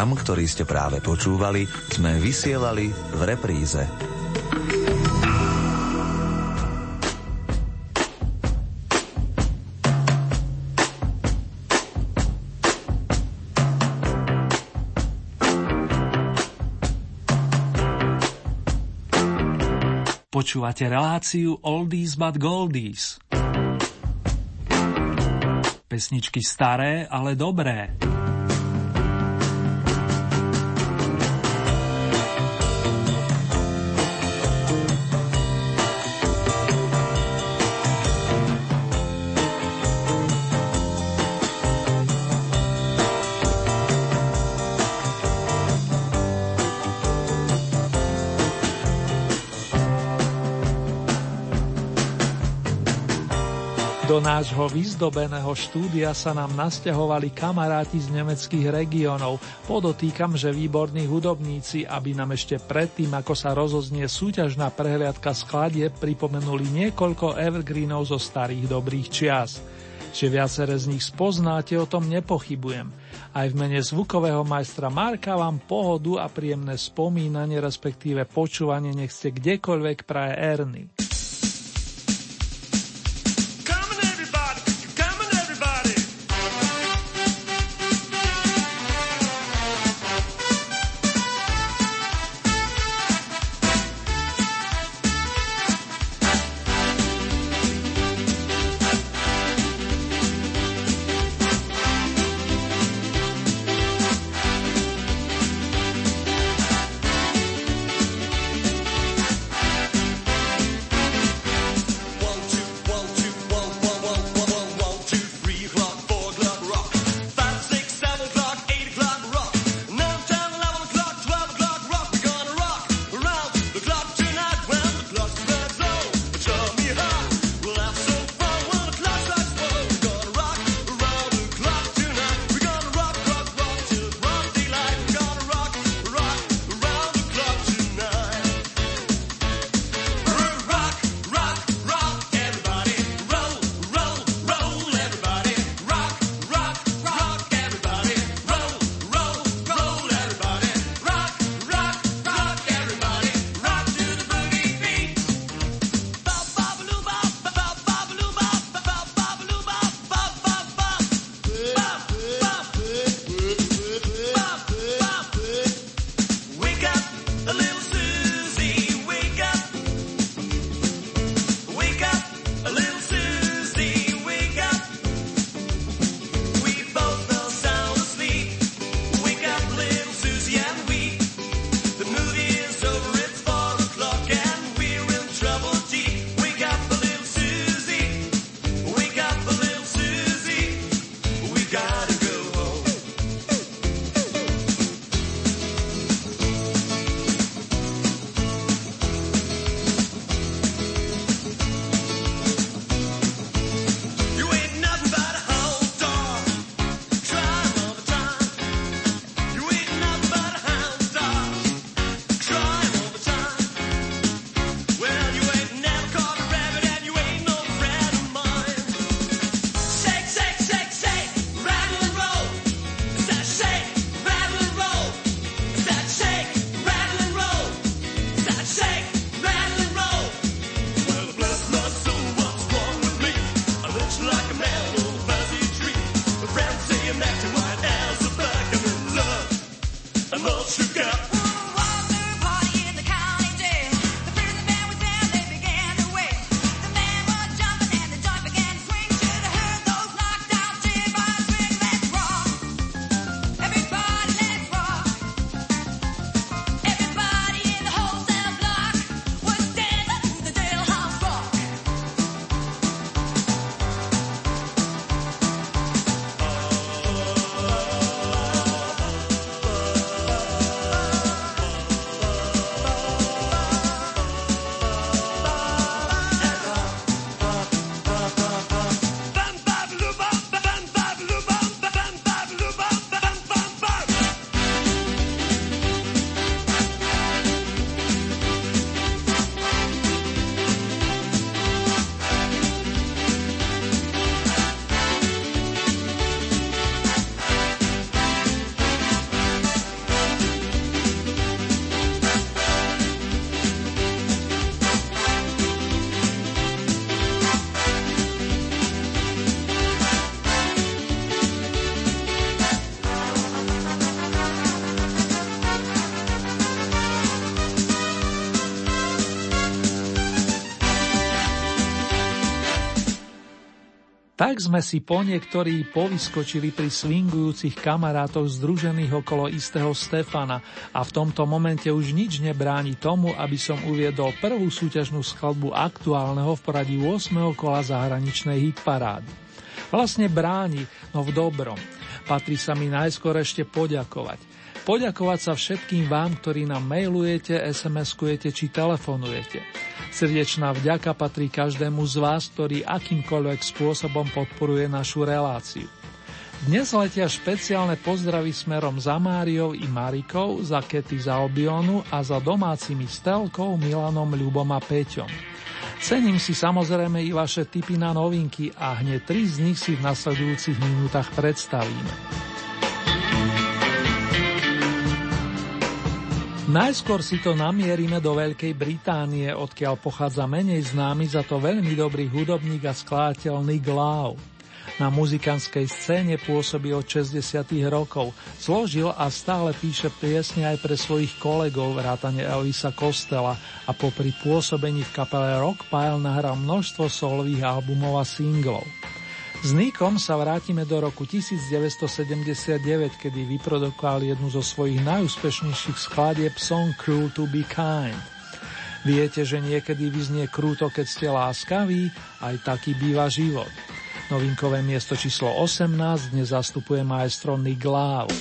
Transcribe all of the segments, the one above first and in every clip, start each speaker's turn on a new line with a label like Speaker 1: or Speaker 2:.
Speaker 1: Program, ktorý ste práve počúvali, sme vysielali v repríze.
Speaker 2: Počúvate reláciu Oldies but Goldies. Pesničky staré, ale dobré. Nášho vyzdobeného štúdia sa nám nasťahovali kamaráti z nemeckých regiónov. Podotýkam, že výborní hudobníci, aby nám ešte predtým, ako sa rozoznie súťažná prehliadka skladie, pripomenuli niekoľko evergreenov zo starých dobrých čias. Že viaceré z nich spoznáte, o tom nepochybujem. Aj v mene zvukového majstra Marka vám pohodu a príjemné spomínanie, respektíve počúvanie nech kdekoľvek praje Erny. Tak sme si po niektorí povyskočili pri swingujúcich kamarátoch združených okolo istého Stefana a v tomto momente už nič nebráni tomu, aby som uviedol prvú súťažnú skladbu aktuálneho v poradí 8. kola zahraničnej hitparády. Vlastne bráni, no v dobrom. Patrí sa mi najskôr ešte poďakovať. Poďakovať sa všetkým vám, ktorí nám mailujete, SMS-kujete či telefonujete. Srdečná vďaka patrí každému z vás, ktorý akýmkoľvek spôsobom podporuje našu reláciu. Dnes letia špeciálne pozdravy smerom za Máriou i Marikou, za Kety za Albionu a za domácimi Stelkou, Milanom, Ľubom a Peťom. Cením si samozrejme i vaše tipy na novinky a hneď tri z nich si v nasledujúcich minútach predstavíme. Najskôr si to namierime do Veľkej Británie, odkiaľ pochádza menej známy za to veľmi dobrý hudobník a skladateľ Nick Lau. Na muzikantskej scéne pôsobí od 60. rokov, zložil a stále píše piesne aj pre svojich kolegov vrátane Elvisa Kostela a popri pôsobení v kapele Rockpile nahral množstvo solových albumov a singlov. S Nikom sa vrátime do roku 1979, kedy vyprodukoval jednu zo svojich najúspešnejších skladieb Song Cruel to be Kind. Viete, že niekedy vyznie krúto, keď ste láskaví, aj taký býva život. Novinkové miesto číslo 18 dnes zastupuje maestro Nick Lau.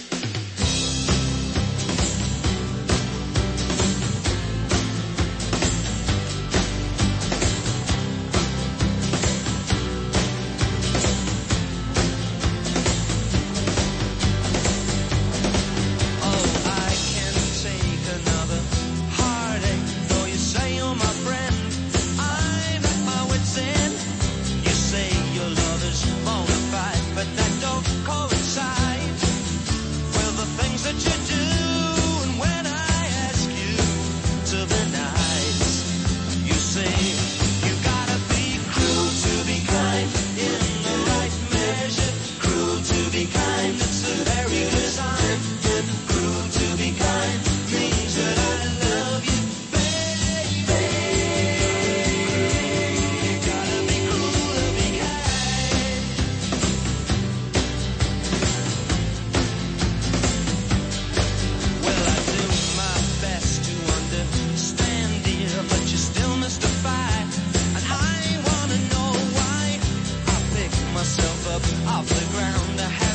Speaker 2: the ground.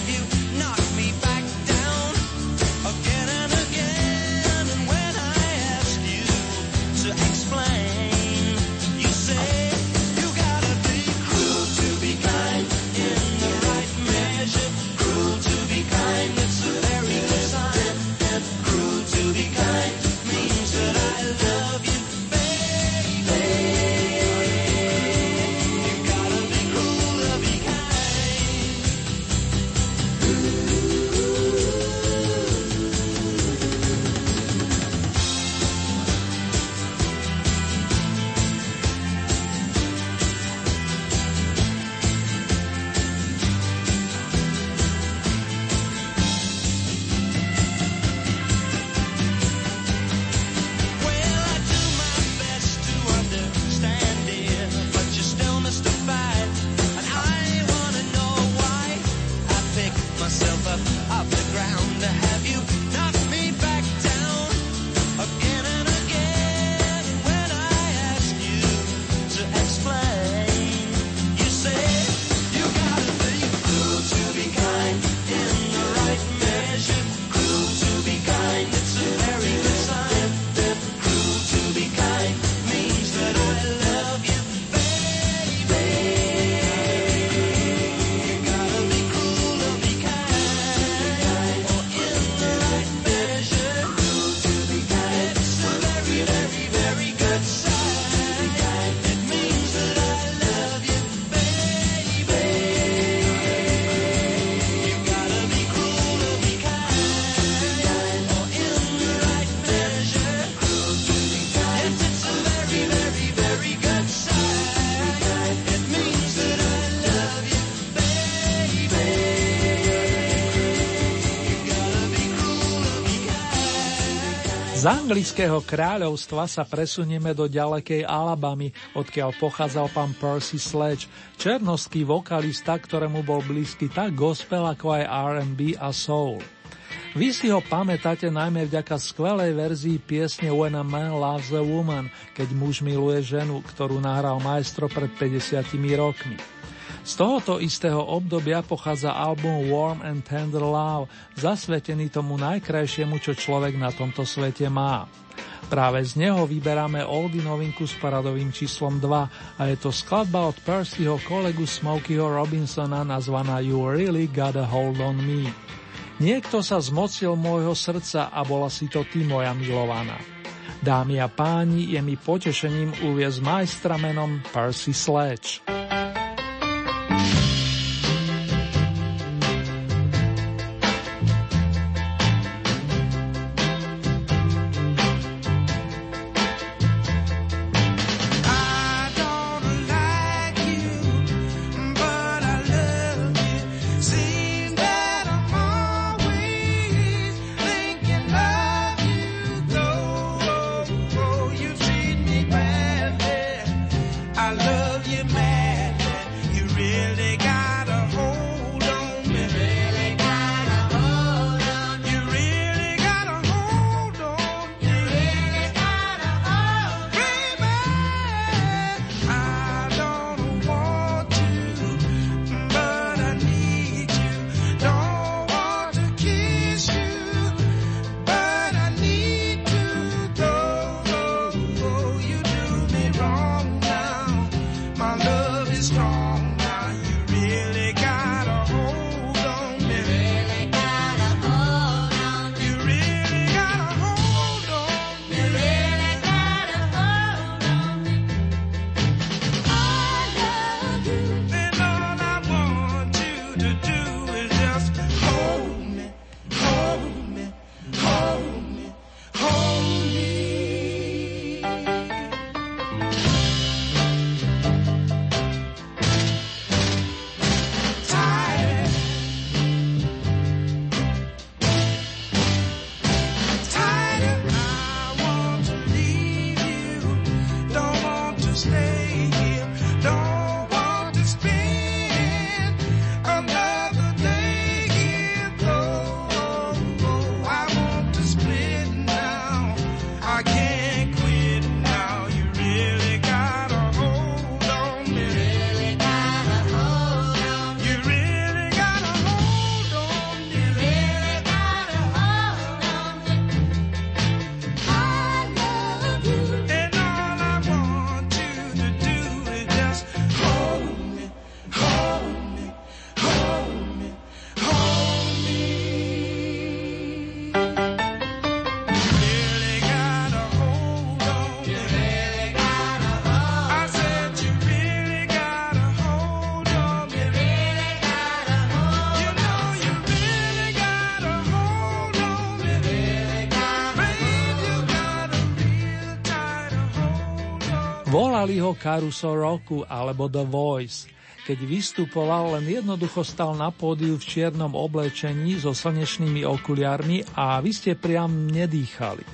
Speaker 2: Z anglického kráľovstva sa presunieme do ďalekej Alabamy, odkiaľ pochádzal pán Percy Sledge, černovský vokalista, ktorému bol blízky tak gospel ako aj R&B a soul. Vy si ho pamätáte najmä vďaka skvelej verzii piesne When a Man Loves a Woman, keď muž miluje ženu, ktorú nahral maestro pred 50 rokmi. Z tohoto istého obdobia pochádza album Warm and Tender Love, zasvetený tomu najkrajšiemu, čo človek na tomto svete má. Práve z neho vyberáme oldy novinku s paradovým číslom 2 a je to skladba od Percyho kolegu Smokeyho Robinsona nazvaná You Really Gotta Hold On Me. Niekto sa zmocil môjho srdca a bola si to ty, moja milovaná. Dámy a páni, je mi potešením uviezť majstra menom Percy Sledge. Volali ho Caruso Roku alebo The Voice. Keď vystupoval, len jednoducho stal na pódiu v čiernom oblečení so slnečnými okuliarmi a vy ste priam nedýchali.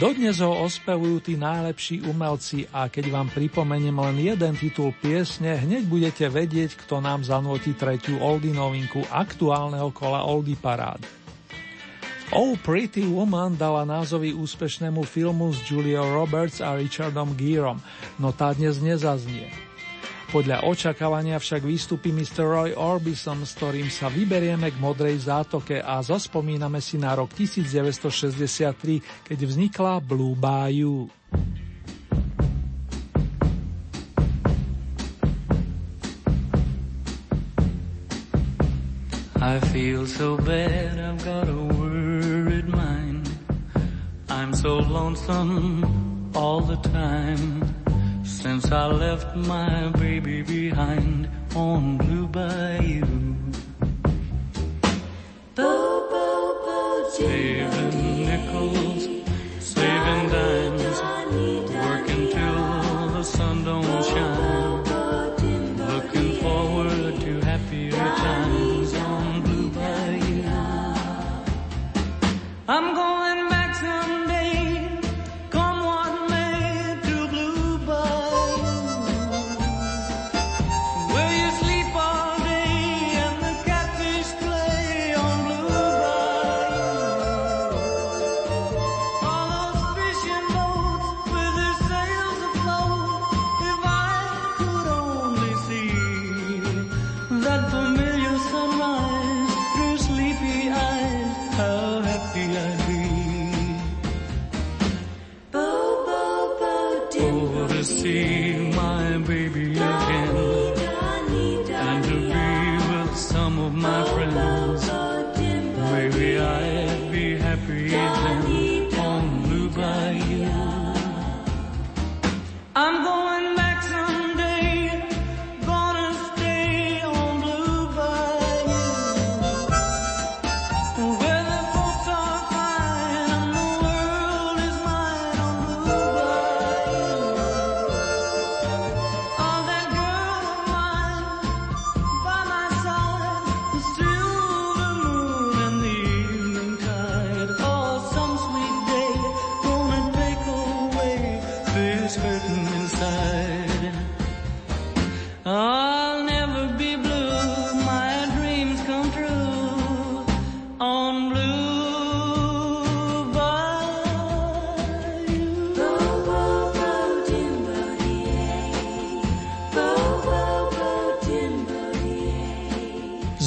Speaker 2: Dodnes ho ospevujú tí najlepší umelci a keď vám pripomeniem len jeden titul piesne, hneď budete vedieť, kto nám zanúti tretiu Oldie novinku aktuálneho kola Oldie Parád. Oh Pretty Woman dala názovy úspešnému filmu s Julia Roberts a Richardom Gearom, no tá dnes nezaznie. Podľa očakávania však vystupí Mr. Roy Orbison, s ktorým sa vyberieme k Modrej zátoke a zaspomíname si na rok 1963, keď vznikla Blue Bayou. I feel so bad I've got a. I'm so lonesome all the time. Since I left my baby behind on Blue Bayou. Saving nickels, saving dimes,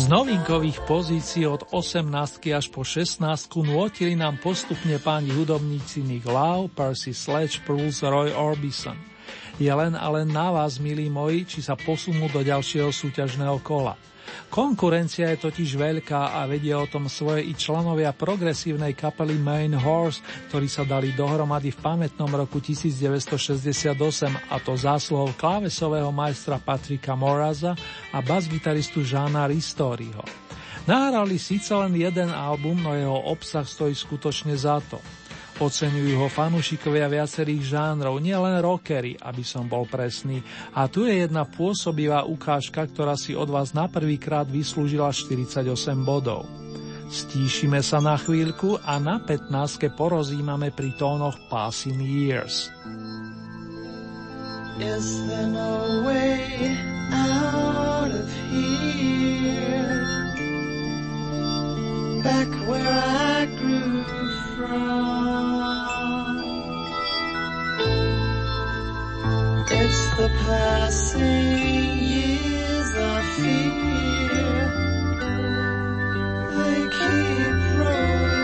Speaker 2: novinkových pozícií od 18 až po 16 nôtili nám postupne páni hudobníci Nick Lau, Percy Sledge, plus Roy Orbison. Je len a na vás, milí moji, či sa posunú do ďalšieho súťažného kola. Konkurencia je totiž veľká a vedia o tom svoje i členovia progresívnej kapely Main Horse, ktorí sa dali dohromady v pamätnom roku 1968 a to zásluhou klávesového majstra Patrika Moraza a basgitaristu Žána Ristoriho. Nahrali síce len jeden album, no jeho obsah stojí skutočne za to. Oceňujú ho fanúšikovia viacerých žánrov, nielen rockery, aby som bol presný. A tu je jedna pôsobivá ukážka, ktorá si od vás na prvýkrát vyslúžila 48 bodov. Stíšime sa na chvíľku a na 15. porozímame pri tónoch Passing Years. Is there no way out of here? Back where I grew It's the passing years I fear. They keep rolling.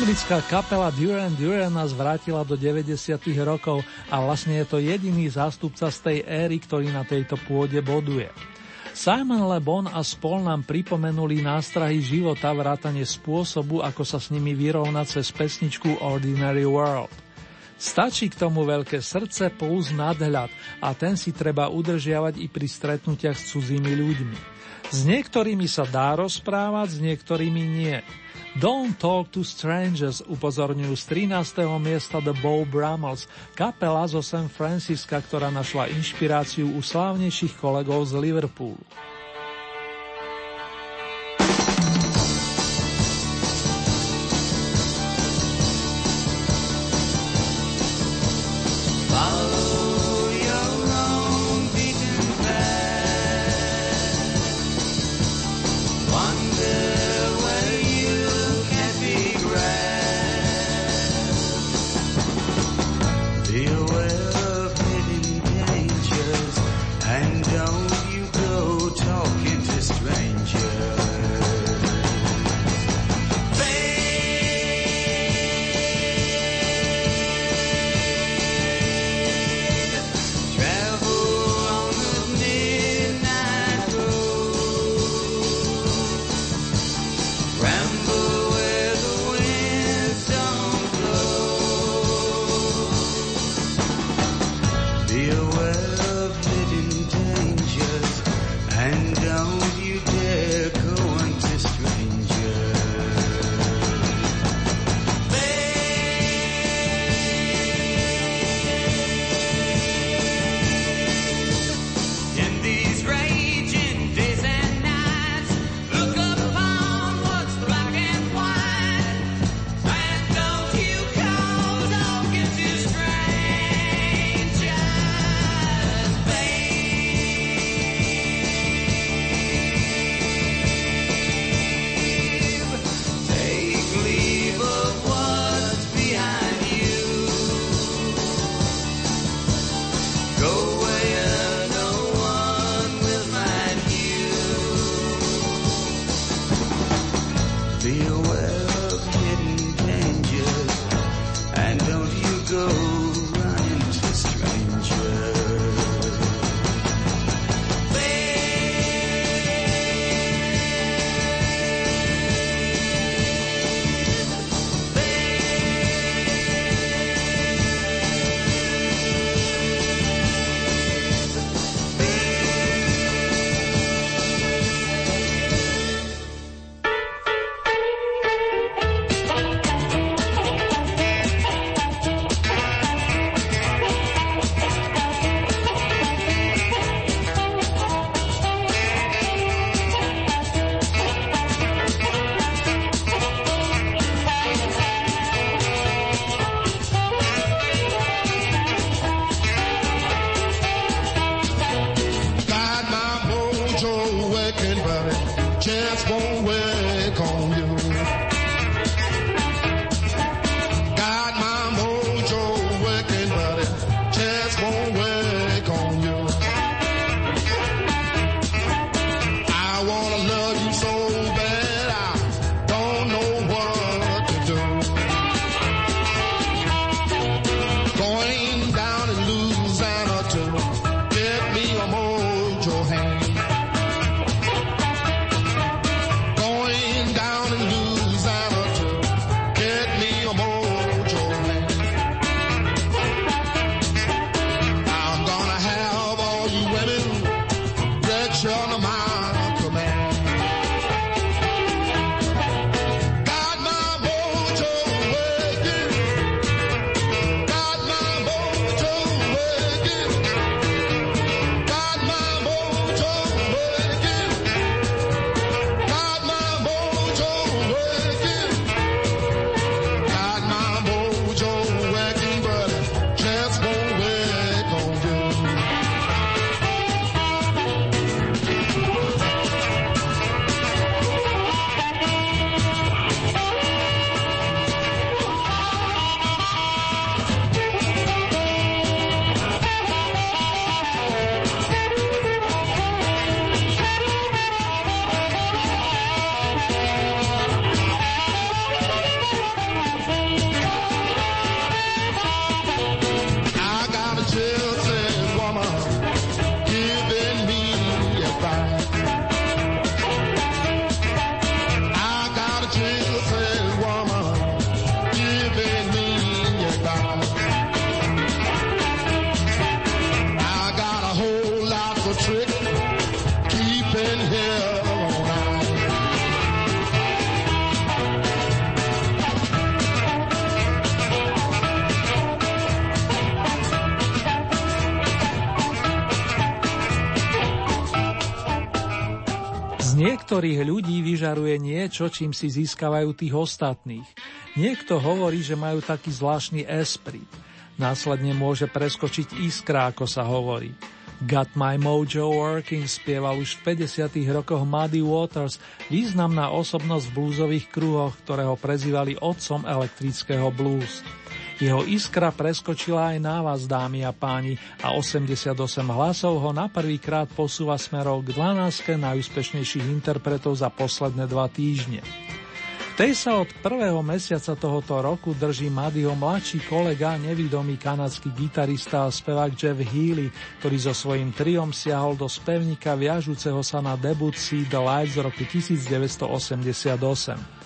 Speaker 2: Anglická kapela Duran Duran nás vrátila do 90. rokov a vlastne je to jediný zástupca z tej éry, ktorý na tejto pôde boduje. Simon Le Bon a spol nám pripomenuli nástrahy života vrátane spôsobu, ako sa s nimi vyrovnať cez pesničku Ordinary World. Stačí k tomu veľké srdce plus nadhľad a ten si treba udržiavať i pri stretnutiach s cudzími ľuďmi. S niektorými sa dá rozprávať, s niektorými nie. Don't Talk to Strangers upozorňujú z 13. miesta The Bow Brummels, kapela zo San Francisca, ktorá našla inšpiráciu u slávnejších kolegov z Liverpoolu. Niektorých ľudí vyžaruje niečo, čím si získavajú tých ostatných. Niekto hovorí, že majú taký zvláštny esprit. Následne môže preskočiť iskra, ako sa hovorí. Got My Mojo Working spieval už v 50. rokoch Muddy Waters, významná osobnosť v blúzových kruhoch, ktorého prezývali otcom elektrického blues. Jeho iskra preskočila aj na vás, dámy a páni, a 88 hlasov ho na prvýkrát posúva smerov k 12 najúspešnejších interpretov za posledné dva týždne. Tej sa od prvého mesiaca tohoto roku drží Madyho mladší kolega, nevidomý kanadský gitarista a spevák Jeff Healy, ktorý so svojím triom siahol do spevníka viažúceho sa na debut See the z roku 1988.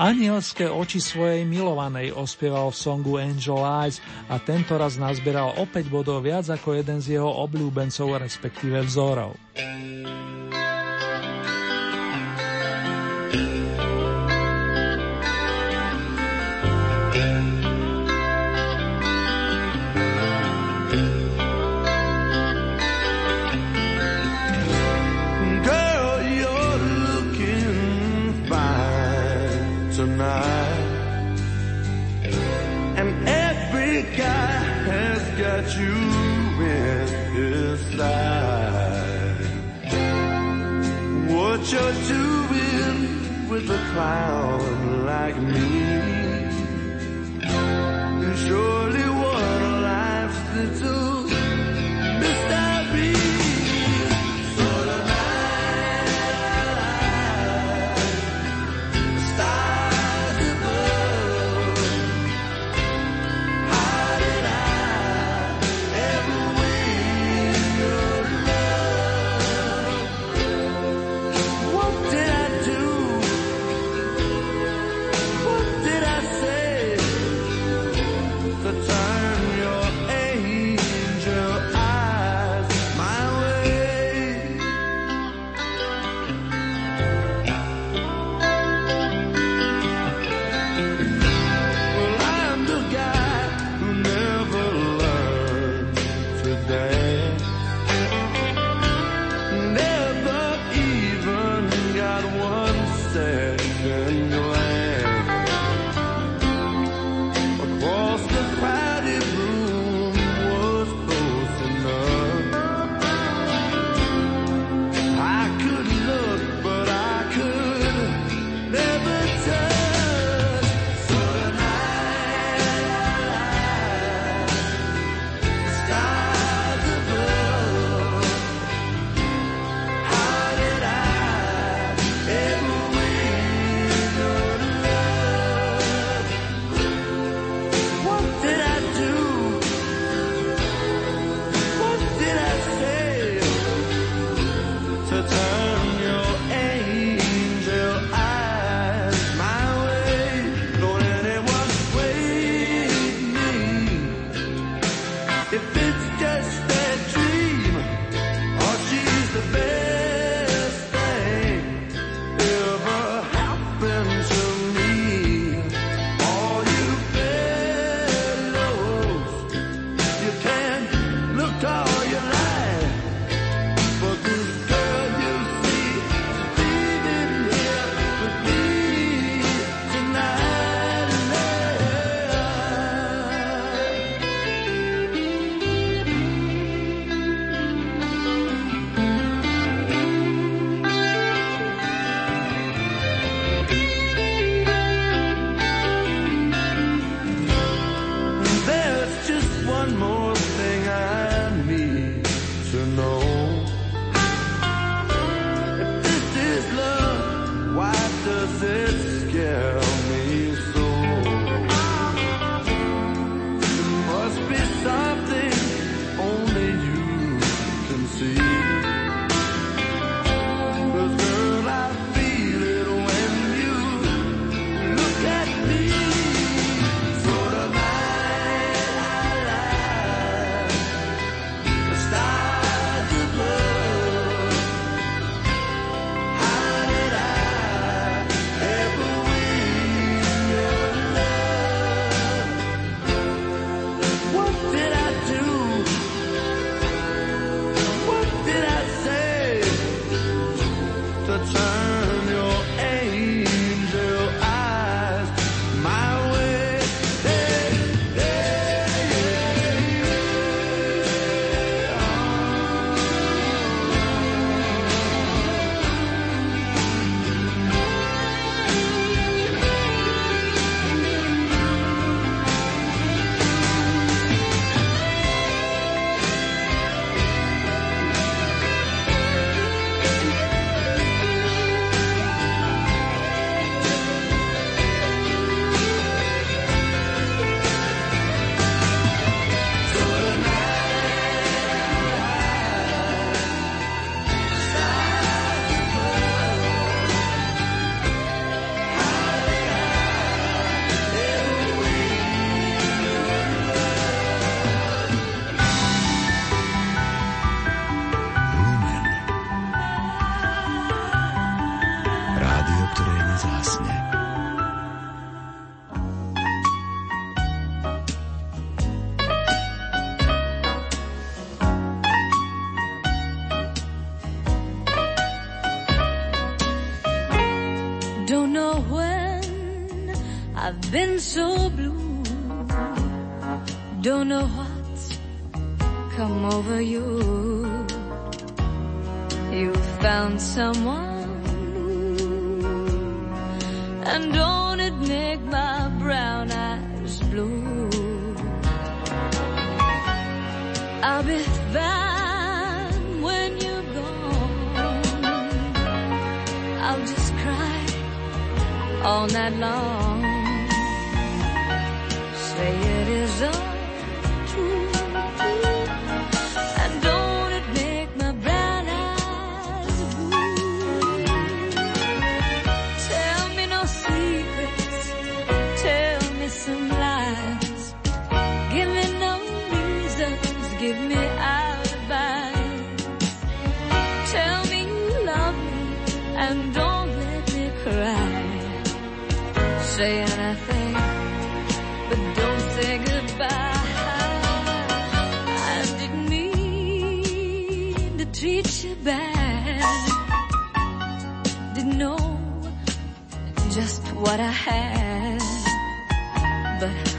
Speaker 2: Anielské oči svojej milovanej ospieval v songu Angel Eyes a tento raz nazbieral opäť bodov viac ako jeden z jeho obľúbencov, respektíve vzorov.
Speaker 3: Clown like me.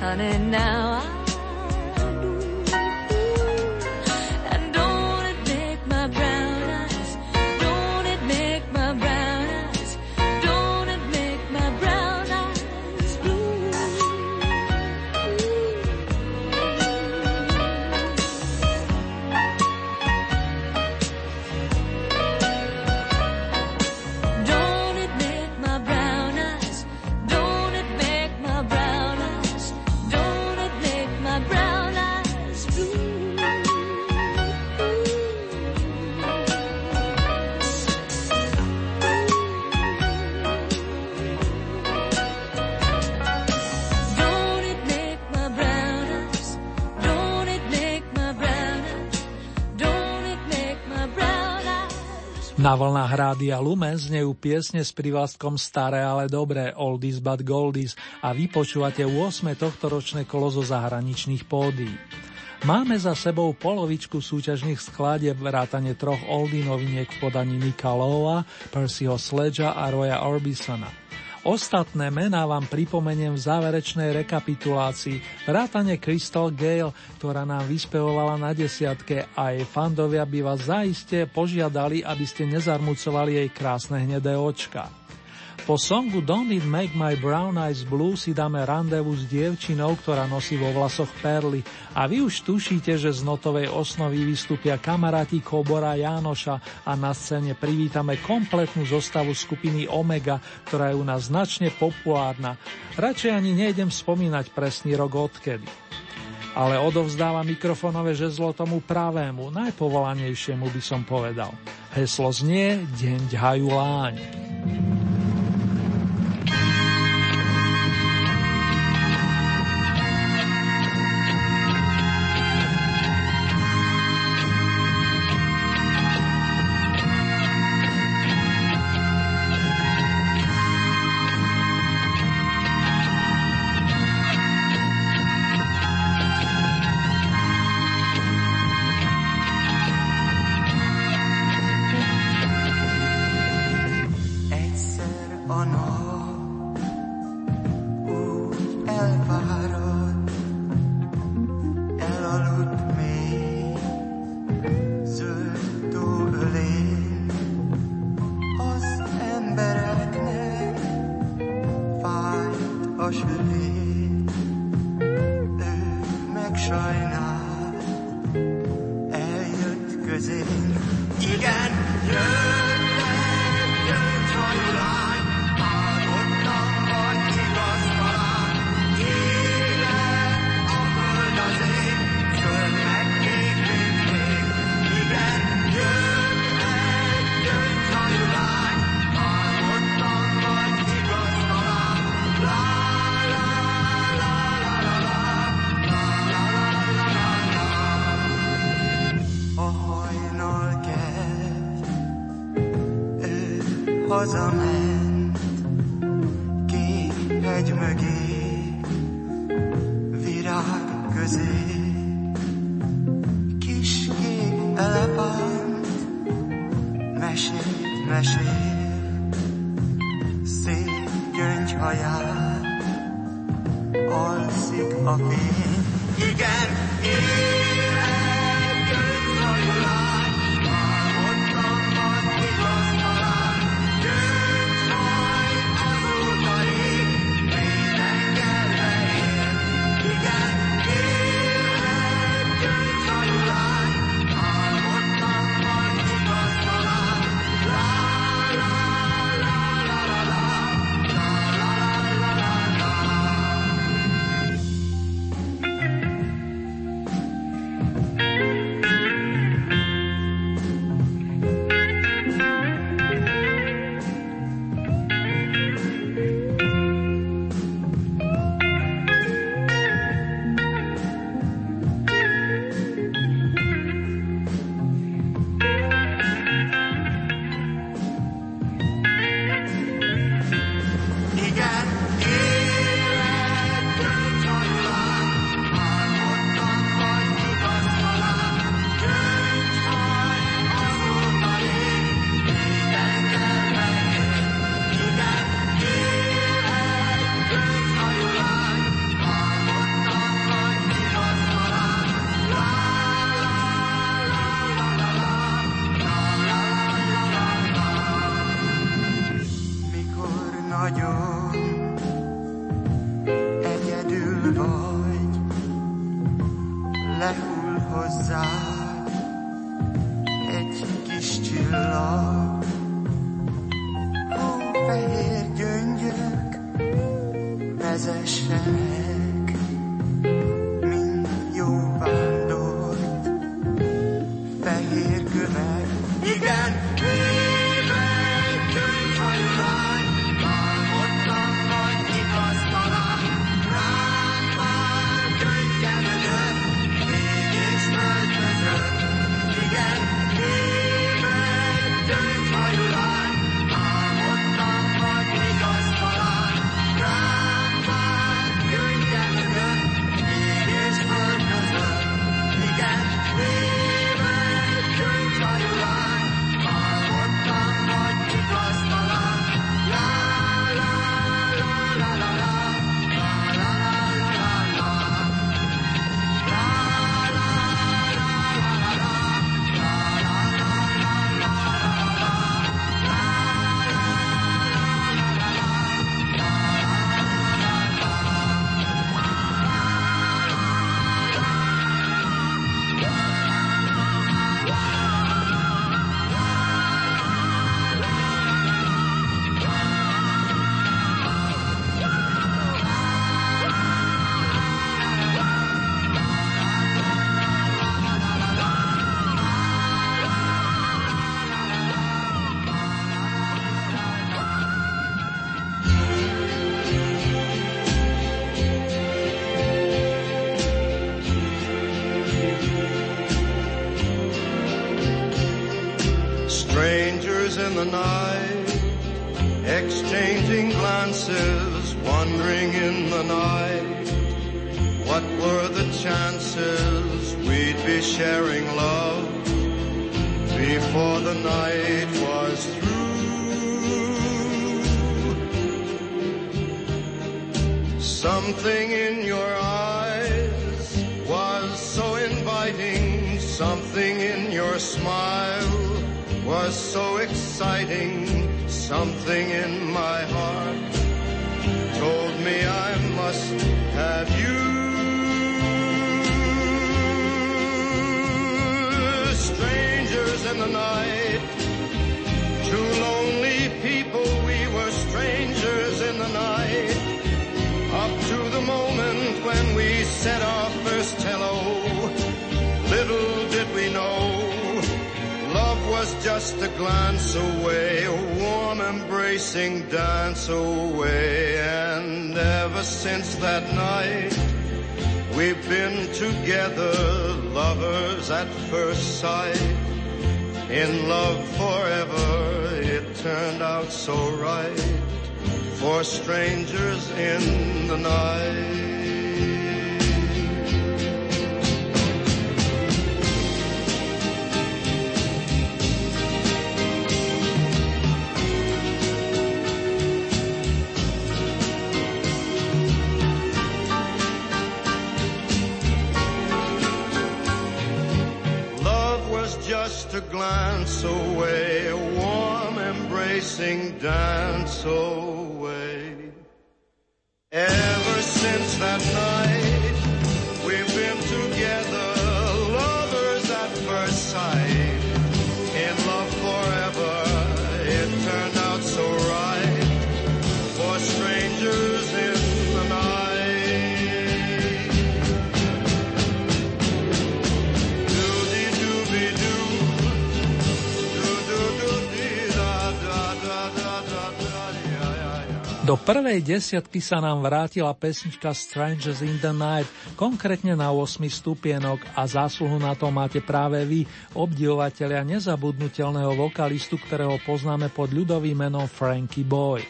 Speaker 4: Honey, now I
Speaker 2: Na vlnách Rádia Lumen znejú piesne s privlastkom Staré, ale dobré, Oldies but Goldies a vypočúvate 8. tohtoročné kolo zo zahraničných pódií. Máme za sebou polovičku súťažných skladieb vrátane troch oldie noviniek v podaní Nika Lowa, Percyho Sledgea a Roya Orbisona. Ostatné mená vám pripomeniem v záverečnej rekapitulácii vrátane Crystal Gale, ktorá nám vyspevovala na desiatke a jej fandovia by vás zaiste požiadali, aby ste nezarmucovali jej krásne hnedé očka. Po songu Don't It Make My Brown Eyes Blue si dáme randevu s dievčinou, ktorá nosí vo vlasoch perly a vy už tušíte, že z notovej osnovy vystúpia kamaráti Kobora Jánoša a na scéne privítame kompletnú zostavu skupiny Omega, ktorá je u nás značne populárna. Radšej ani nejdem spomínať presný rok odkedy. Ale odovzdáva mikrofónové žezlo tomu pravému, najpovolanejšiemu by som povedal. Heslo znie Deň ďhajú láň.
Speaker 5: You got. for strangers in the night. Love was Just a glance away, a warm embracing dance away since that night, we've been together,
Speaker 2: Do prvej desiatky sa nám vrátila pesnička Strangers in the Night, konkrétne na 8 stupienok a zásluhu na to máte práve vy, obdivovateľia nezabudnutelného vokalistu, ktorého poznáme pod ľudovým menom Frankie Boy.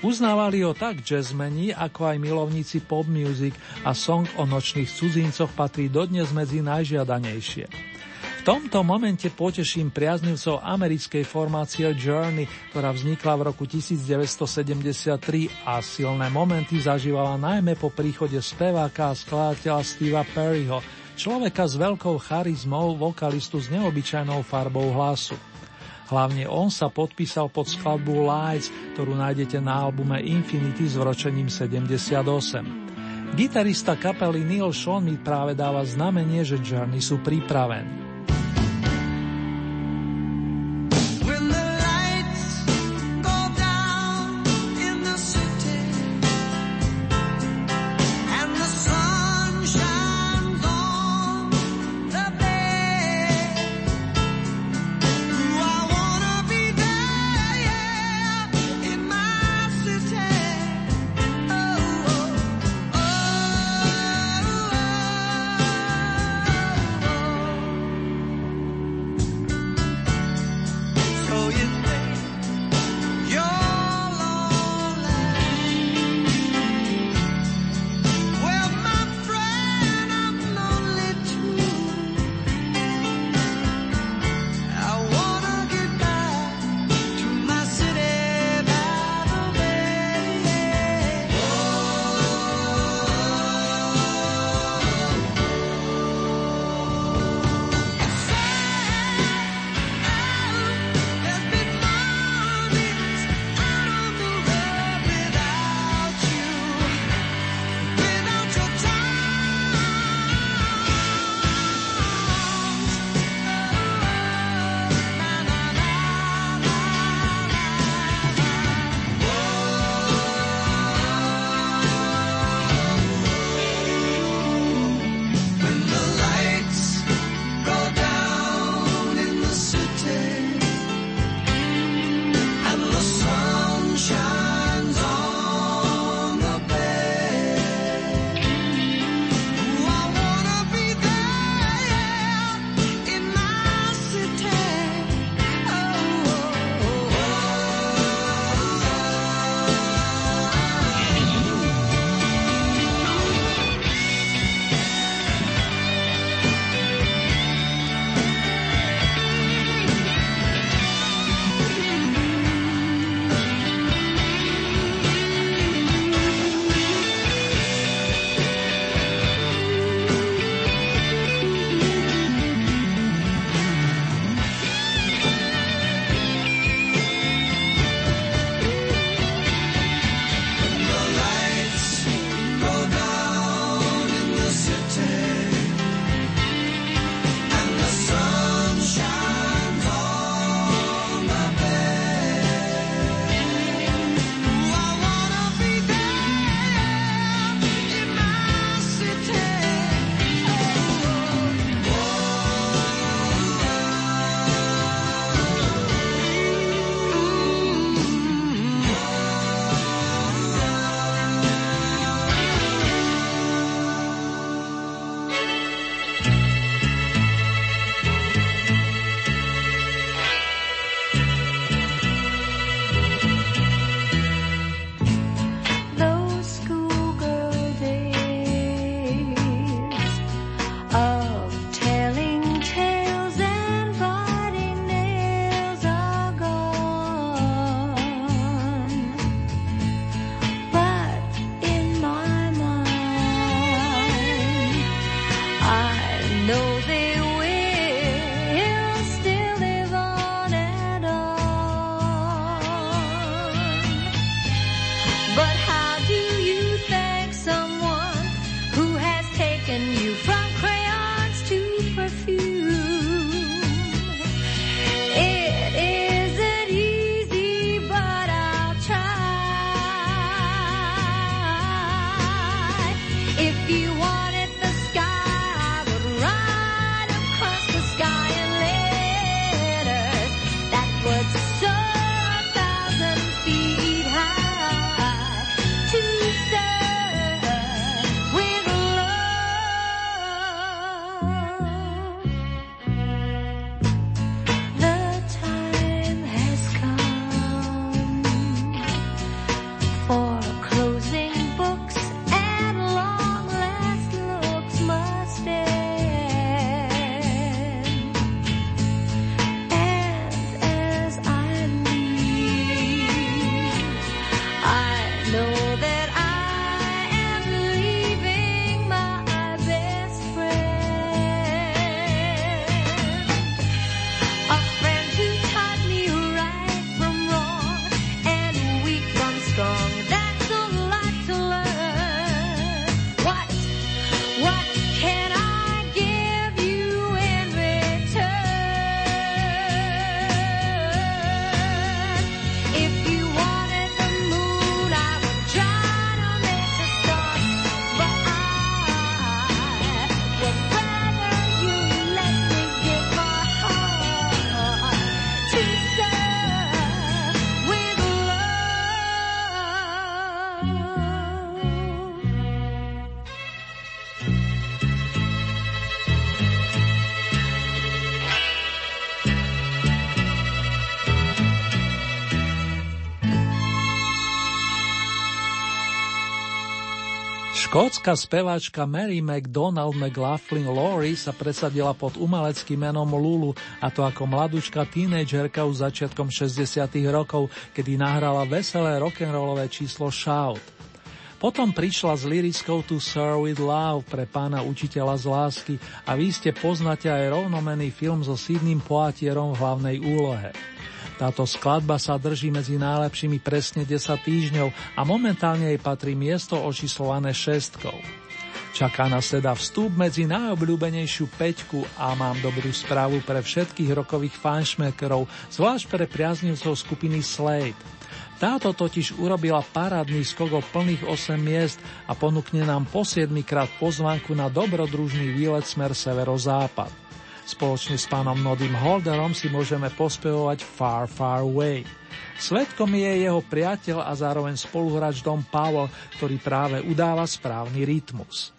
Speaker 2: Uznávali ho tak jazzmeni, ako aj milovníci pop music a song o nočných cudzincoch patrí dodnes medzi najžiadanejšie. Tomto momente poteším priaznivcov americkej formácie Journey, ktorá vznikla v roku 1973 a silné momenty zažívala najmä po príchode speváka a skladateľa Steva Perryho, človeka s veľkou charizmou, vokalistu s neobyčajnou farbou hlasu. Hlavne on sa podpísal pod skladbu Lights, ktorú nájdete na albume Infinity s vročením 78. Gitarista kapely Neil Sean mi práve dáva znamenie, že Journey sú pripravení. Škótska speváčka Mary McDonald McLaughlin Laurie sa presadila pod umeleckým menom Lulu a to ako mladúčka tínedžerka už začiatkom 60 rokov, kedy nahrala veselé rock'n'rollové číslo Shout. Potom prišla s lirickou To Sir with Love pre pána učiteľa z lásky a vy ste poznáte aj rovnomený film so Sidným Poatierom v hlavnej úlohe. Táto skladba sa drží medzi najlepšími presne 10 týždňov a momentálne jej patrí miesto očíslované šestkou. Čaká nás teda vstup medzi najobľúbenejšiu peťku a mám dobrú správu pre všetkých rokových fanšmekerov, zvlášť pre priaznivcov skupiny Slade. Táto totiž urobila parádny skok o plných 8 miest a ponúkne nám po 7 krát pozvánku na dobrodružný výlet smer severozápad. Spoločne s pánom Nodým Holderom si môžeme pospevovať Far Far Away. Svetkom je jeho priateľ a zároveň spoluhráč Dom Powell, ktorý práve udáva správny rytmus.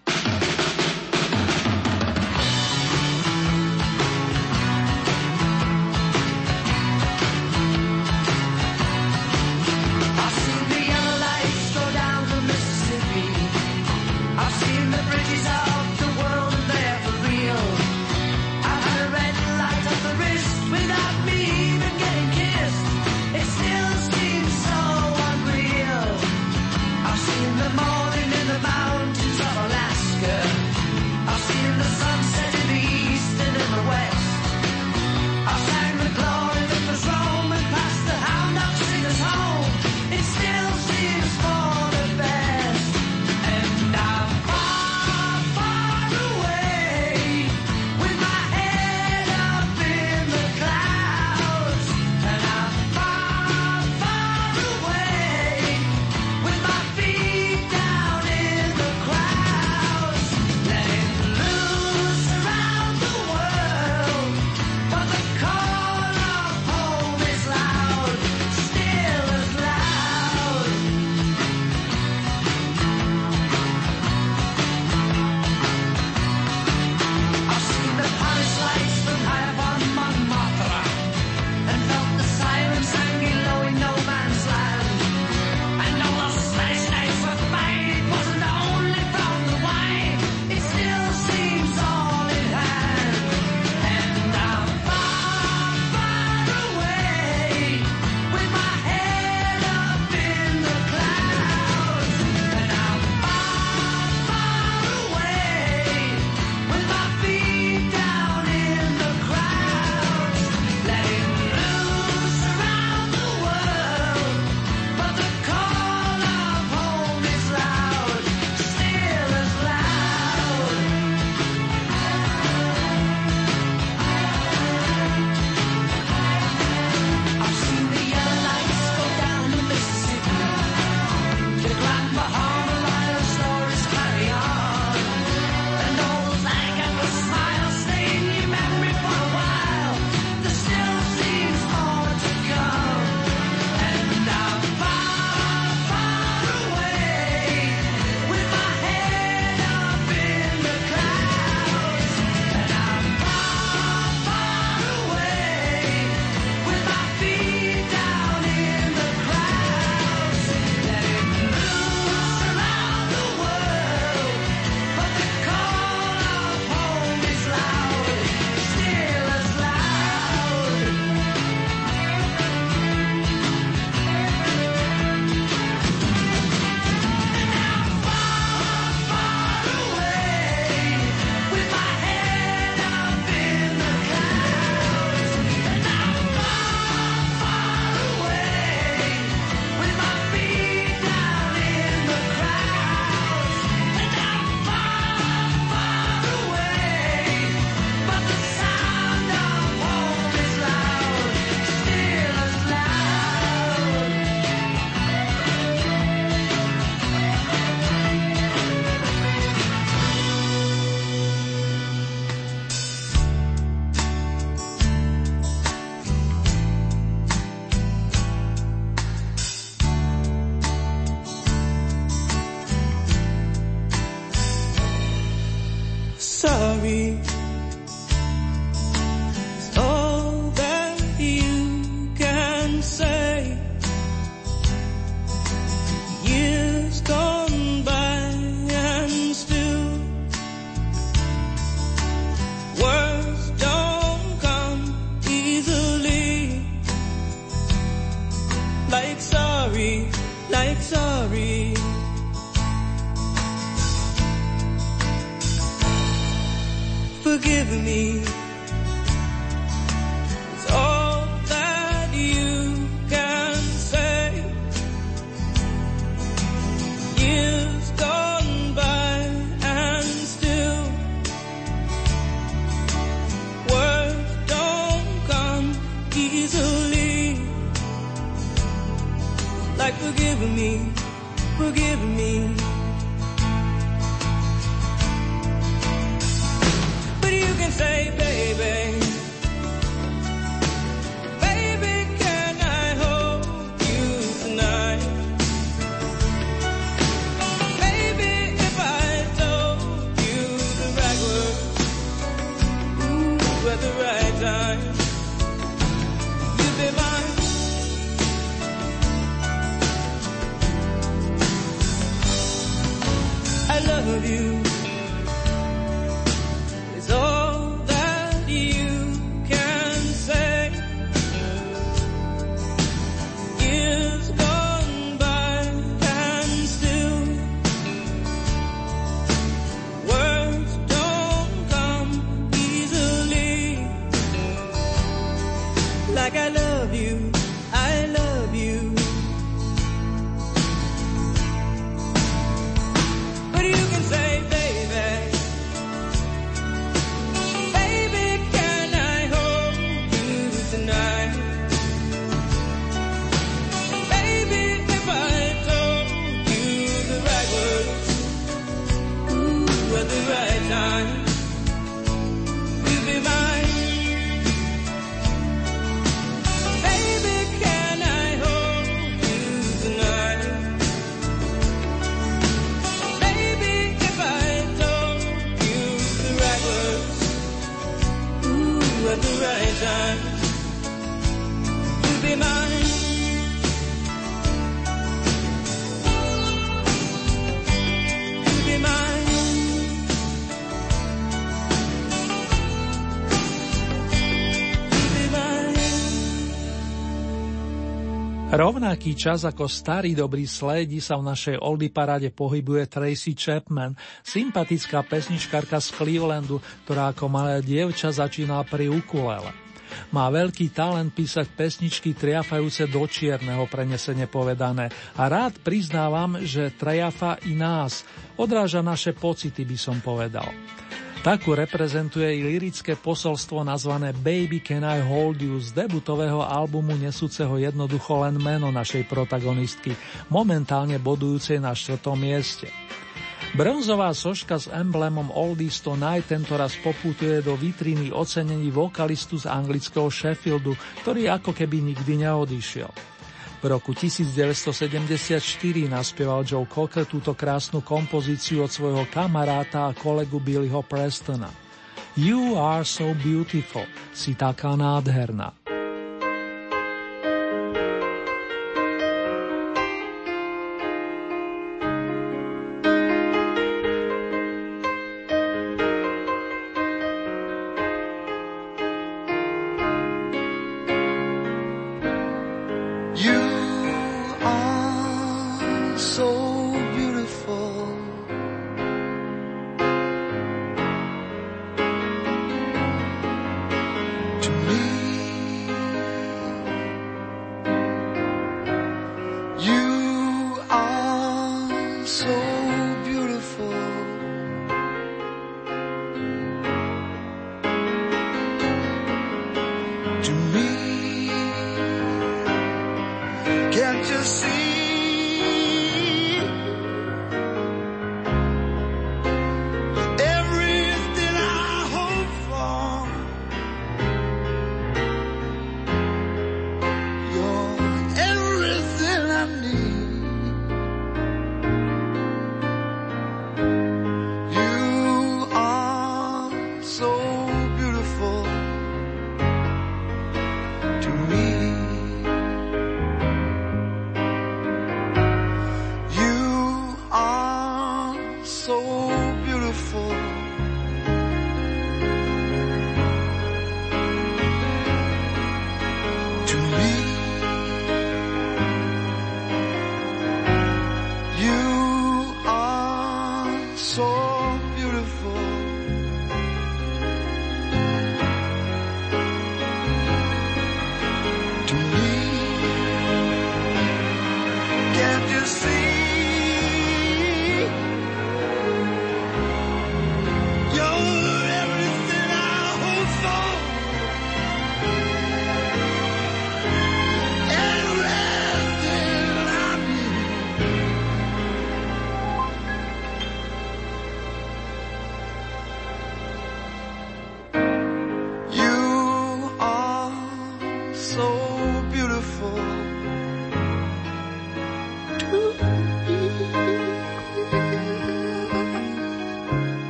Speaker 2: Rovnaký čas ako starý dobrý slédi sa v našej oldy paráde pohybuje Tracy Chapman, sympatická pesničkárka z Clevelandu, ktorá ako malé dievča začínala pri ukulele. Má veľký talent písať pesničky triafajúce do čierneho prenesene povedané a rád priznávam, že triafa i nás, odráža naše pocity, by som povedal. Takú reprezentuje i lirické posolstvo nazvané Baby Can I Hold You z debutového albumu nesúceho jednoducho len meno našej protagonistky, momentálne bodujúcej na štvrtom mieste. Bronzová soška s emblémom Oldies tento raz poputuje do vitriny ocenení vokalistu z anglického Sheffieldu, ktorý ako keby nikdy neodišiel. V roku 1974 naspieval Joe Cocker túto krásnu kompozíciu od svojho kamaráta a kolegu Billyho Prestona. You are so beautiful, si taká nádherná.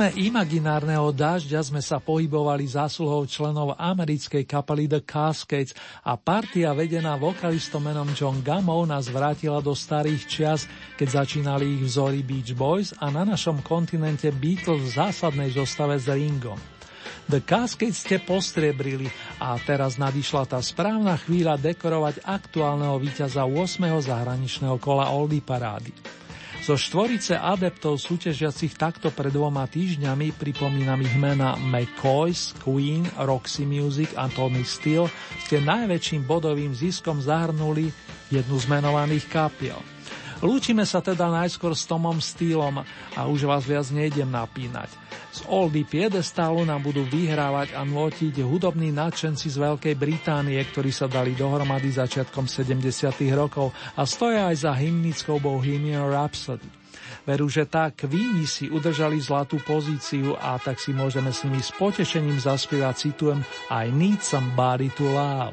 Speaker 2: Rytme imaginárneho dážďa sme sa pohybovali zásluhou členov americkej kapely The Cascades a partia vedená vokalistom menom John Gamo nás vrátila do starých čias, keď začínali ich vzory Beach Boys a na našom kontinente Beatles v zásadnej zostave s Ringom. The Cascades ste postriebrili a teraz nadišla tá správna chvíľa dekorovať aktuálneho víťaza 8. zahraničného kola Oldie parády. Zo štvorice adeptov súťažiacich takto pred dvoma týždňami pripomínam ich mena McCoys, Queen, Roxy Music a Tony Steele ste najväčším bodovým ziskom zahrnuli jednu z menovaných kapiel. Lúčime sa teda najskôr s Tomom Steelom a už vás viac nejdem napínať. Z Oldy piedestálu nám budú vyhrávať a nôtiť hudobní nadšenci z Veľkej Británie, ktorí sa dali dohromady začiatkom 70. rokov a stoja aj za hymnickou Bohemian Rhapsody. Veru, že tak Queeni si udržali zlatú pozíciu a tak si môžeme s nimi s potešením zaspievať, citujem I need somebody to love.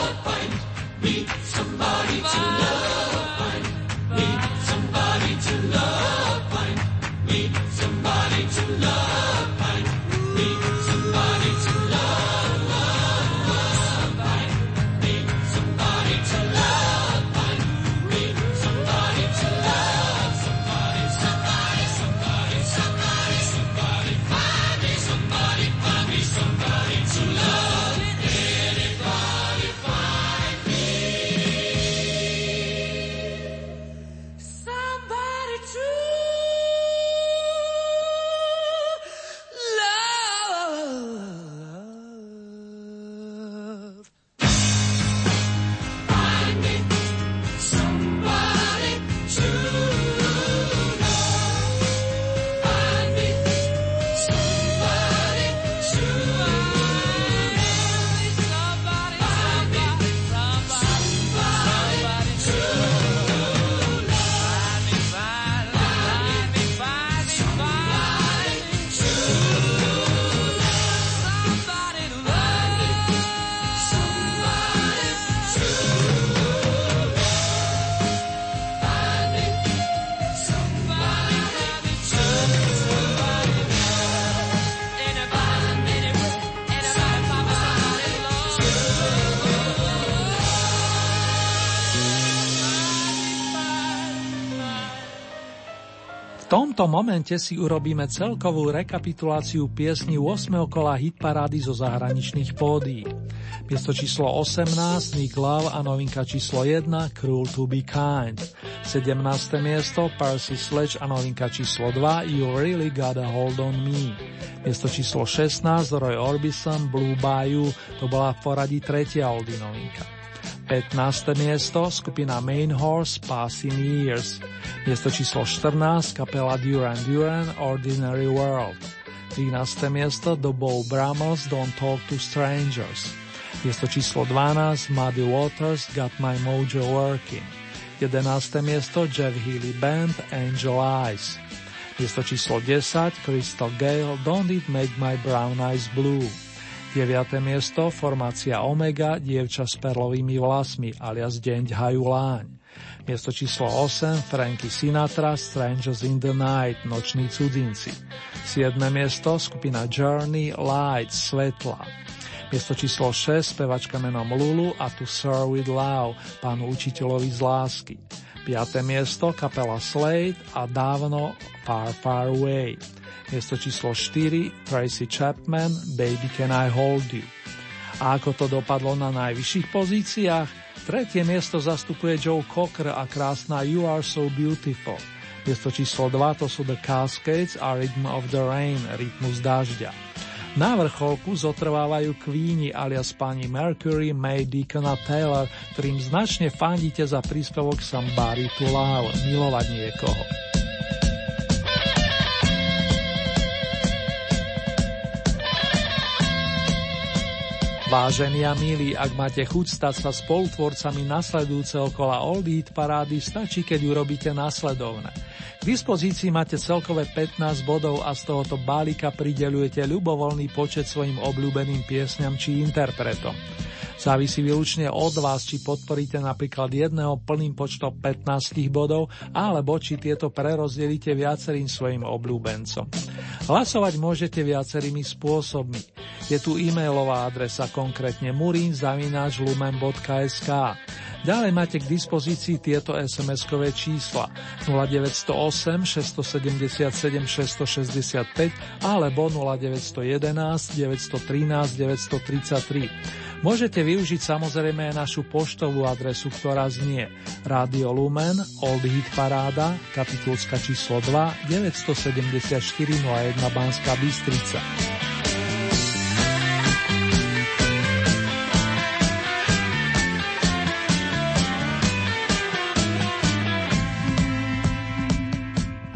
Speaker 2: Tomto momente si urobíme celkovú rekapituláciu piesni 8. kola hitparády zo zahraničných pódií. Miesto číslo 18 Nick Love a novinka číslo 1 Cruel to be kind. 17. miesto Percy Sledge a novinka číslo 2 You really got a hold on me. Miesto číslo 16 Roy Orbison Blue Bayou, to bola v poradí tretia oldie novinka. 15. miesto skupina Main Horse Passing Years. Miesto číslo 14 kapela Duran Duran Ordinary World. 13. miesto The Bow Brummels Don't Talk to Strangers. Miesto číslo 12 Muddy Waters Got My Mojo Working. 11. miesto Jeff Healy Band Angel Eyes. Miesto číslo 10 Crystal Gale Don't It Make My Brown Eyes Blue. 9. miesto formácia Omega Dievča s perlovými vlasmi alias Deň Haju Láň. Miesto číslo 8 Frankie Sinatra Strangers in the Night Noční cudzinci. 7. miesto skupina Journey Light Svetla. Miesto číslo 6 spevačka menom Lulu a To Sir with Love pánu učiteľovi z lásky. 5. miesto kapela Slade a dávno Far Far Away. Miesto číslo 4 Tracy Chapman Baby Can I Hold You. A ako to dopadlo na najvyšších pozíciách? Tretie miesto zastupuje Joe Cocker a krásna You Are So Beautiful. Miesto číslo 2 to sú The Cascades a Rhythm of the Rain, rytmus dažďa. Na vrcholku zotrvávajú Queenie alias pani Mercury, May, Deacon a Taylor, ktorým značne fandíte za príspevok Somebody to Love, milovať niekoho. Vážení a milí, ak máte chuť stať sa spolutvorcami nasledujúceho kola Old parády, stačí, keď urobíte následovné. K dispozícii máte celkové 15 bodov a z tohoto balíka pridelujete ľubovoľný počet svojim obľúbeným piesňam či interpretom. Závisí výlučne od vás, či podporíte napríklad jedného plným počtom 15 bodov, alebo či tieto prerozdelíte viacerým svojim obľúbencom. Hlasovať môžete viacerými spôsobmi. Je tu e-mailová adresa konkrétne murinzavináčlumen.sk. Ďalej máte k dispozícii tieto SMS-kové čísla 0908 677 665 alebo 0911 913 933. Môžete využiť samozrejme aj našu poštovú adresu, ktorá znie Radio Lumen, Old Hit Paráda, kapitulska číslo 2, 974 01 Banská Bystrica.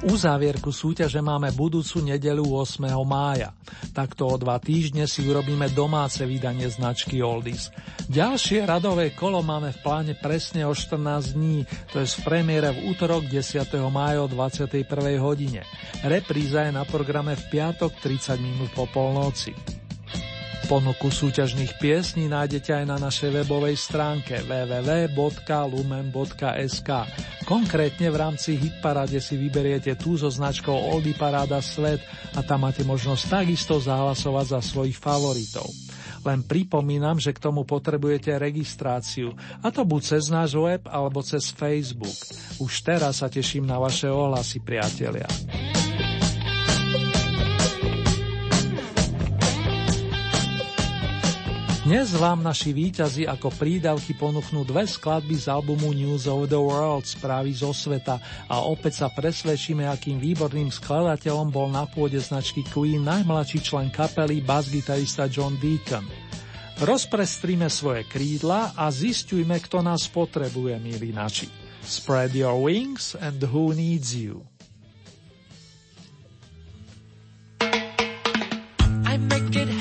Speaker 2: Uzávierku súťaže máme budúcu nedelu 8. mája. Takto o dva týždne si urobíme domáce vydanie značky Oldies. Ďalšie radové kolo máme v pláne presne o 14 dní, to je v premiére v útorok 10. mája o 21. hodine. Repríza je na programe v piatok 30 minút po polnoci. Ponuku súťažných piesní nájdete aj na našej webovej stránke www.lumen.sk. Konkrétne v rámci Hitparade si vyberiete tú so značkou Oldy Paráda Svet a tam máte možnosť takisto zahlasovať za svojich favoritov. Len pripomínam, že k tomu potrebujete registráciu, a to buď cez náš web alebo cez Facebook. Už teraz sa teším na vaše ohlasy, priatelia. Dnes vám naši výťazi ako prídavky ponúknú dve skladby z albumu News of the World, správy zo sveta a opäť sa presvedčíme, akým výborným skladateľom bol na pôde značky Queen najmladší člen kapely basgitarista John Deacon. Rozprestríme svoje krídla a zistujme, kto nás potrebuje, milí naši. Spread your wings and who needs you.
Speaker 6: I make it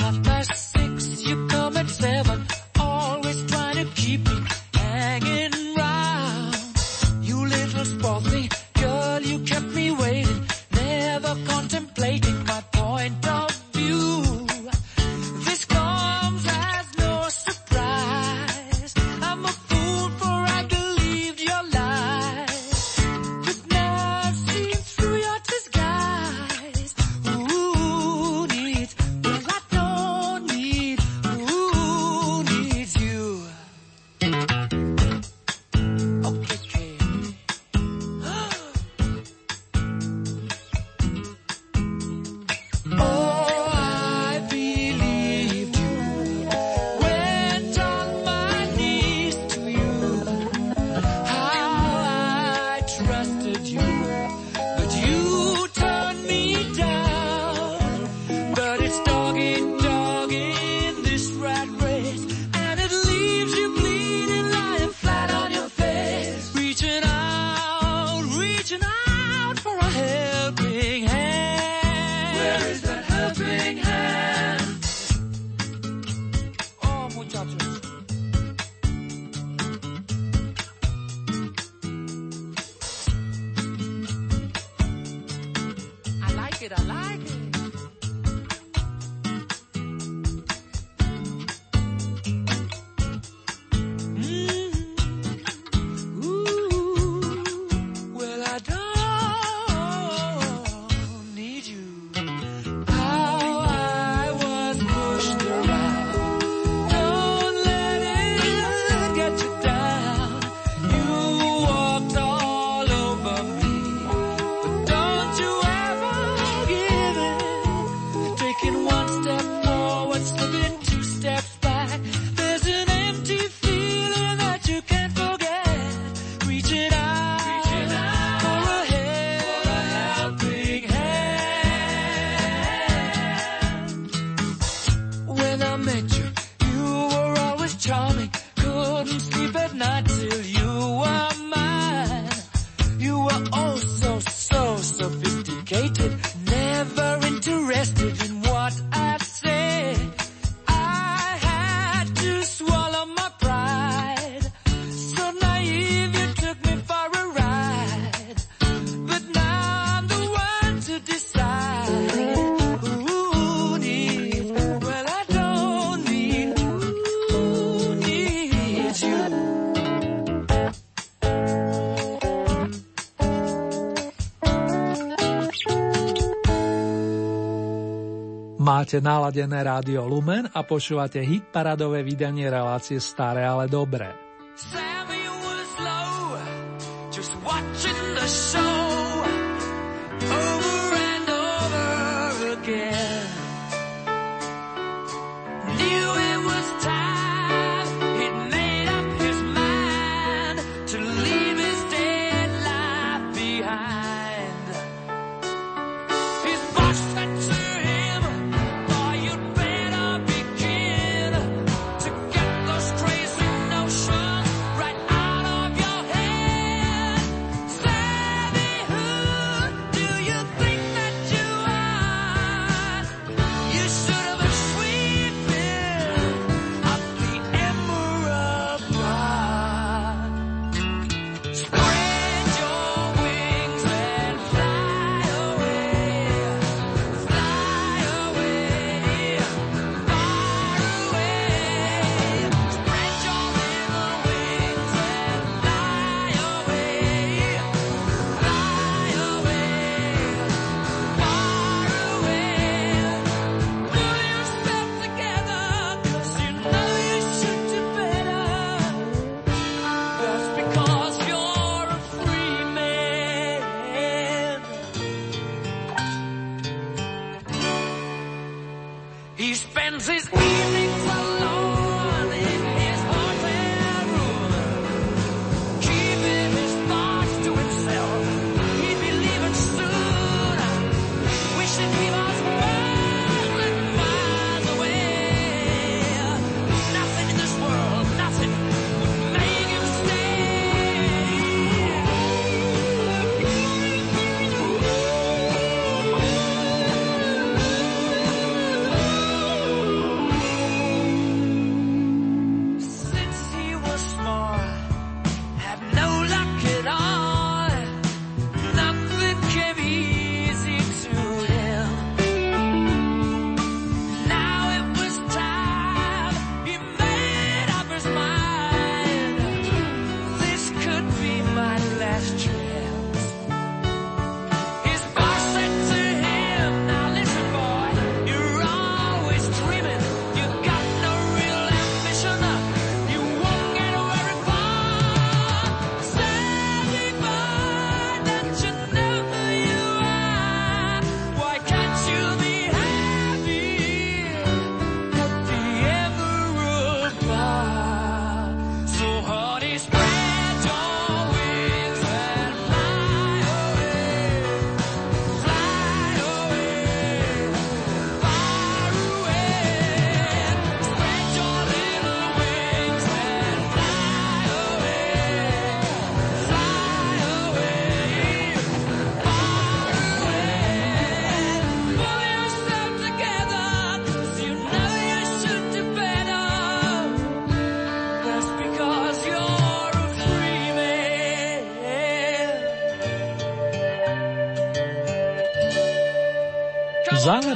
Speaker 6: couldn't sleep at night till you Máte naladené rádio Lumen a počúvate hit paradové vydanie relácie Staré, ale dobré.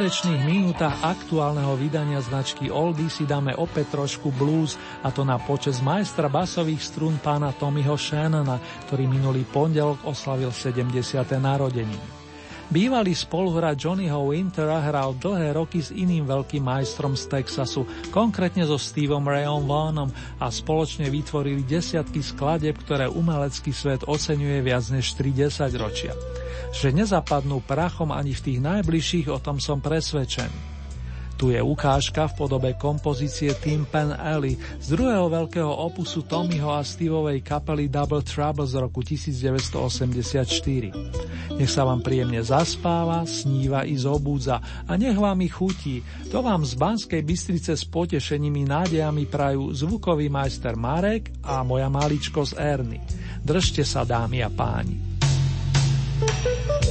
Speaker 6: Záverečných minútach aktuálneho vydania značky Oldie si dáme opäť trošku blues, a to na počas majstra basových strún pána Tommyho Shannona, ktorý minulý pondelok oslavil 70. narodeniny. Bývalý spoluhra Johnnyho Wintera hral dlhé roky s iným veľkým majstrom z Texasu, konkrétne so Steveom Rayom Vaughnom a spoločne vytvorili desiatky skladeb, ktoré umelecký svet oceňuje viac než 30 ročia. Že nezapadnú prachom ani v tých najbližších, o tom som presvedčený. Tu je ukážka v podobe kompozície Tim Pan Alley z druhého veľkého opusu Tommyho a Steveovej kapely Double Trouble z roku 1984. Nech sa vám príjemne zaspáva, sníva i zobúdza a nech vám ich chutí. To vám z Banskej Bystrice s potešením i nádejami prajú zvukový majster Marek a moja maličko z Erny. Držte sa, dámy a páni.
Speaker 7: thank
Speaker 8: you